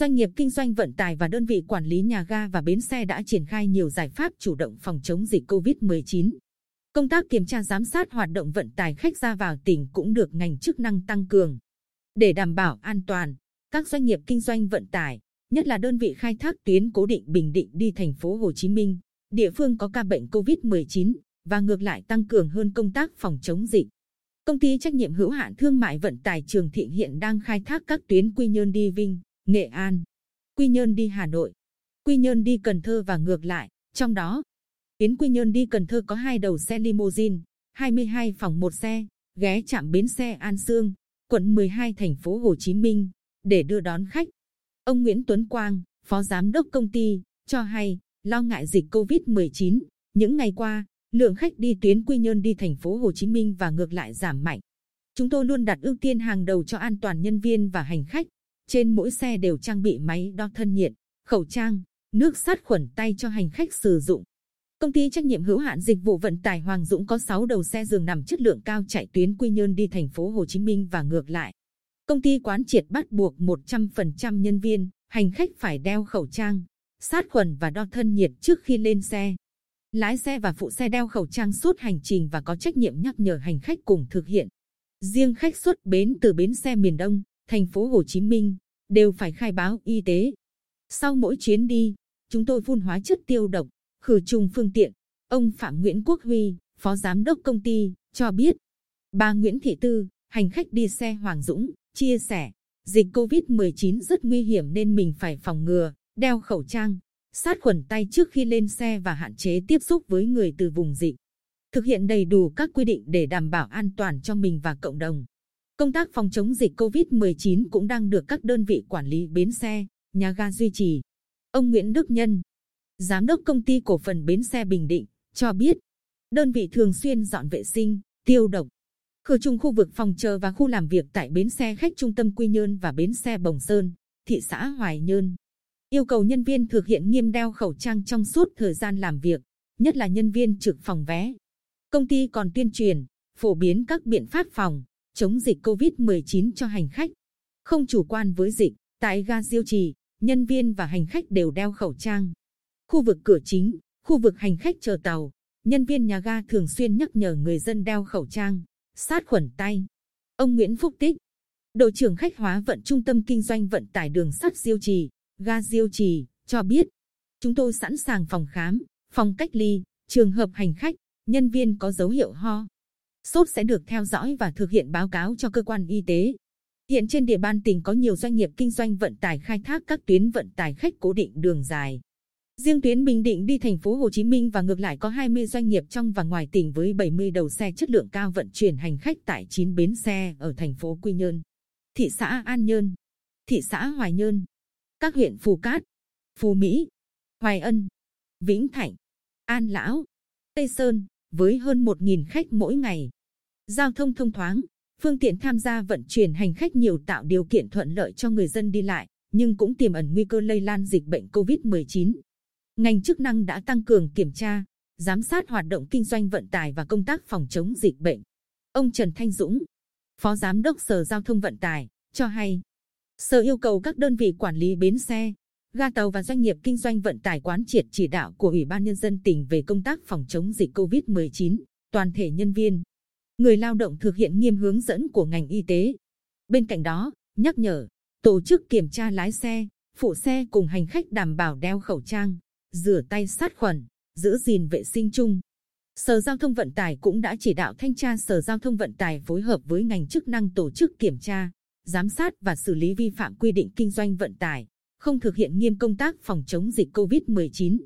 doanh nghiệp kinh doanh vận tải và đơn vị quản lý nhà ga và bến xe đã triển khai nhiều giải pháp chủ động phòng chống dịch COVID-19. Công tác kiểm tra giám sát hoạt động vận tải khách ra vào tỉnh cũng được ngành chức năng tăng cường. Để đảm bảo an toàn, các doanh nghiệp kinh doanh vận tải, nhất là đơn vị khai thác tuyến cố định Bình Định đi thành phố Hồ Chí Minh, địa phương có ca bệnh COVID-19 và ngược lại tăng cường hơn công tác phòng chống dịch. Công ty trách nhiệm hữu hạn thương mại vận tải Trường Thịnh hiện đang khai thác các tuyến Quy Nhơn đi Vinh, Nghệ An, Quy Nhơn đi Hà Nội, Quy Nhơn đi Cần Thơ và ngược lại. Trong đó, tuyến Quy Nhơn đi Cần Thơ có hai đầu xe limousine, 22 phòng một xe, ghé chạm bến xe An Sương, quận 12 thành phố Hồ Chí Minh để đưa đón khách. Ông Nguyễn Tuấn Quang, phó giám đốc công ty, cho hay lo ngại dịch Covid-19, những ngày qua lượng khách đi tuyến Quy Nhơn đi thành phố Hồ Chí Minh và ngược lại giảm mạnh. Chúng tôi luôn đặt ưu tiên hàng đầu cho an toàn nhân viên và hành khách. Trên mỗi xe đều trang bị máy đo thân nhiệt, khẩu trang, nước sát khuẩn tay cho hành khách sử dụng. Công ty trách nhiệm hữu hạn dịch vụ vận tải Hoàng Dũng có 6 đầu xe giường nằm chất lượng cao chạy tuyến Quy Nhơn đi thành phố Hồ Chí Minh và ngược lại. Công ty quán triệt bắt buộc 100% nhân viên, hành khách phải đeo khẩu trang, sát khuẩn và đo thân nhiệt trước khi lên xe. Lái xe và phụ xe đeo khẩu trang suốt hành trình và có trách nhiệm nhắc nhở hành khách cùng thực hiện. Riêng khách xuất bến từ bến xe miền Đông, thành phố Hồ Chí Minh đều phải khai báo y tế. Sau mỗi chuyến đi, chúng tôi phun hóa chất tiêu độc, khử trùng phương tiện. Ông Phạm Nguyễn Quốc Huy, Phó Giám đốc công ty, cho biết. Bà Nguyễn Thị Tư, hành khách đi xe Hoàng Dũng, chia sẻ, dịch COVID-19 rất nguy hiểm nên mình phải phòng ngừa, đeo khẩu trang, sát khuẩn tay trước khi lên xe và hạn chế tiếp xúc với người từ vùng dịch. Thực hiện đầy đủ các quy định để đảm bảo an toàn cho mình và cộng đồng. Công tác phòng chống dịch COVID-19 cũng đang được các đơn vị quản lý bến xe, nhà ga duy trì. Ông Nguyễn Đức Nhân, Giám đốc công ty cổ phần bến xe Bình Định, cho biết, đơn vị thường xuyên dọn vệ sinh, tiêu độc, khử trùng khu vực phòng chờ và khu làm việc tại bến xe khách trung tâm Quy Nhơn và bến xe Bồng Sơn, thị xã Hoài Nhơn yêu cầu nhân viên thực hiện nghiêm đeo khẩu trang trong suốt thời gian làm việc, nhất là nhân viên trực phòng vé. Công ty còn tuyên truyền, phổ biến các biện pháp phòng, chống dịch COVID-19 cho hành khách. Không chủ quan với dịch, tại ga Diêu Trì, nhân viên và hành khách đều đeo khẩu trang. Khu vực cửa chính, khu vực hành khách chờ tàu, nhân viên nhà ga thường xuyên nhắc nhở người dân đeo khẩu trang, sát khuẩn tay. Ông Nguyễn Phúc Tích, đội trưởng khách hóa vận trung tâm kinh doanh vận tải đường sắt Diêu Trì, ga Diêu Trì cho biết, chúng tôi sẵn sàng phòng khám, phòng cách ly, trường hợp hành khách, nhân viên có dấu hiệu ho. Sốt sẽ được theo dõi và thực hiện báo cáo cho cơ quan y tế. Hiện trên địa bàn tỉnh có nhiều doanh nghiệp kinh doanh vận tải khai thác các tuyến vận tải khách cố định đường dài. Riêng tuyến Bình Định đi thành phố Hồ Chí Minh và ngược lại có 20 doanh nghiệp trong và ngoài tỉnh với 70 đầu xe chất lượng cao vận chuyển hành khách tại 9 bến xe ở thành phố Quy Nhơn, thị xã An Nhơn, thị xã Hoài Nhơn, các huyện Phù Cát, Phù Mỹ, Hoài Ân, Vĩnh Thạnh, An Lão, Tây Sơn với hơn 1.000 khách mỗi ngày. Giao thông thông thoáng, phương tiện tham gia vận chuyển hành khách nhiều tạo điều kiện thuận lợi cho người dân đi lại, nhưng cũng tiềm ẩn nguy cơ lây lan dịch bệnh COVID-19. Ngành chức năng đã tăng cường kiểm tra, giám sát hoạt động kinh doanh vận tải và công tác phòng chống dịch bệnh. Ông Trần Thanh Dũng, Phó Giám đốc Sở Giao thông Vận tải, cho hay, Sở yêu cầu các đơn vị quản lý bến xe, ga tàu và doanh nghiệp kinh doanh vận tải quán triệt chỉ đạo của Ủy ban Nhân dân tỉnh về công tác phòng chống dịch COVID-19, toàn thể nhân viên, người lao động thực hiện nghiêm hướng dẫn của ngành y tế. Bên cạnh đó, nhắc nhở, tổ chức kiểm tra lái xe, phụ xe cùng hành khách đảm bảo đeo khẩu trang, rửa tay sát khuẩn, giữ gìn vệ sinh chung. Sở Giao thông Vận tải cũng đã chỉ đạo thanh tra Sở Giao thông Vận tải phối hợp với ngành chức năng tổ chức kiểm tra, giám sát và xử lý vi phạm quy định kinh doanh vận tải, không thực hiện nghiêm công tác phòng chống dịch COVID-19.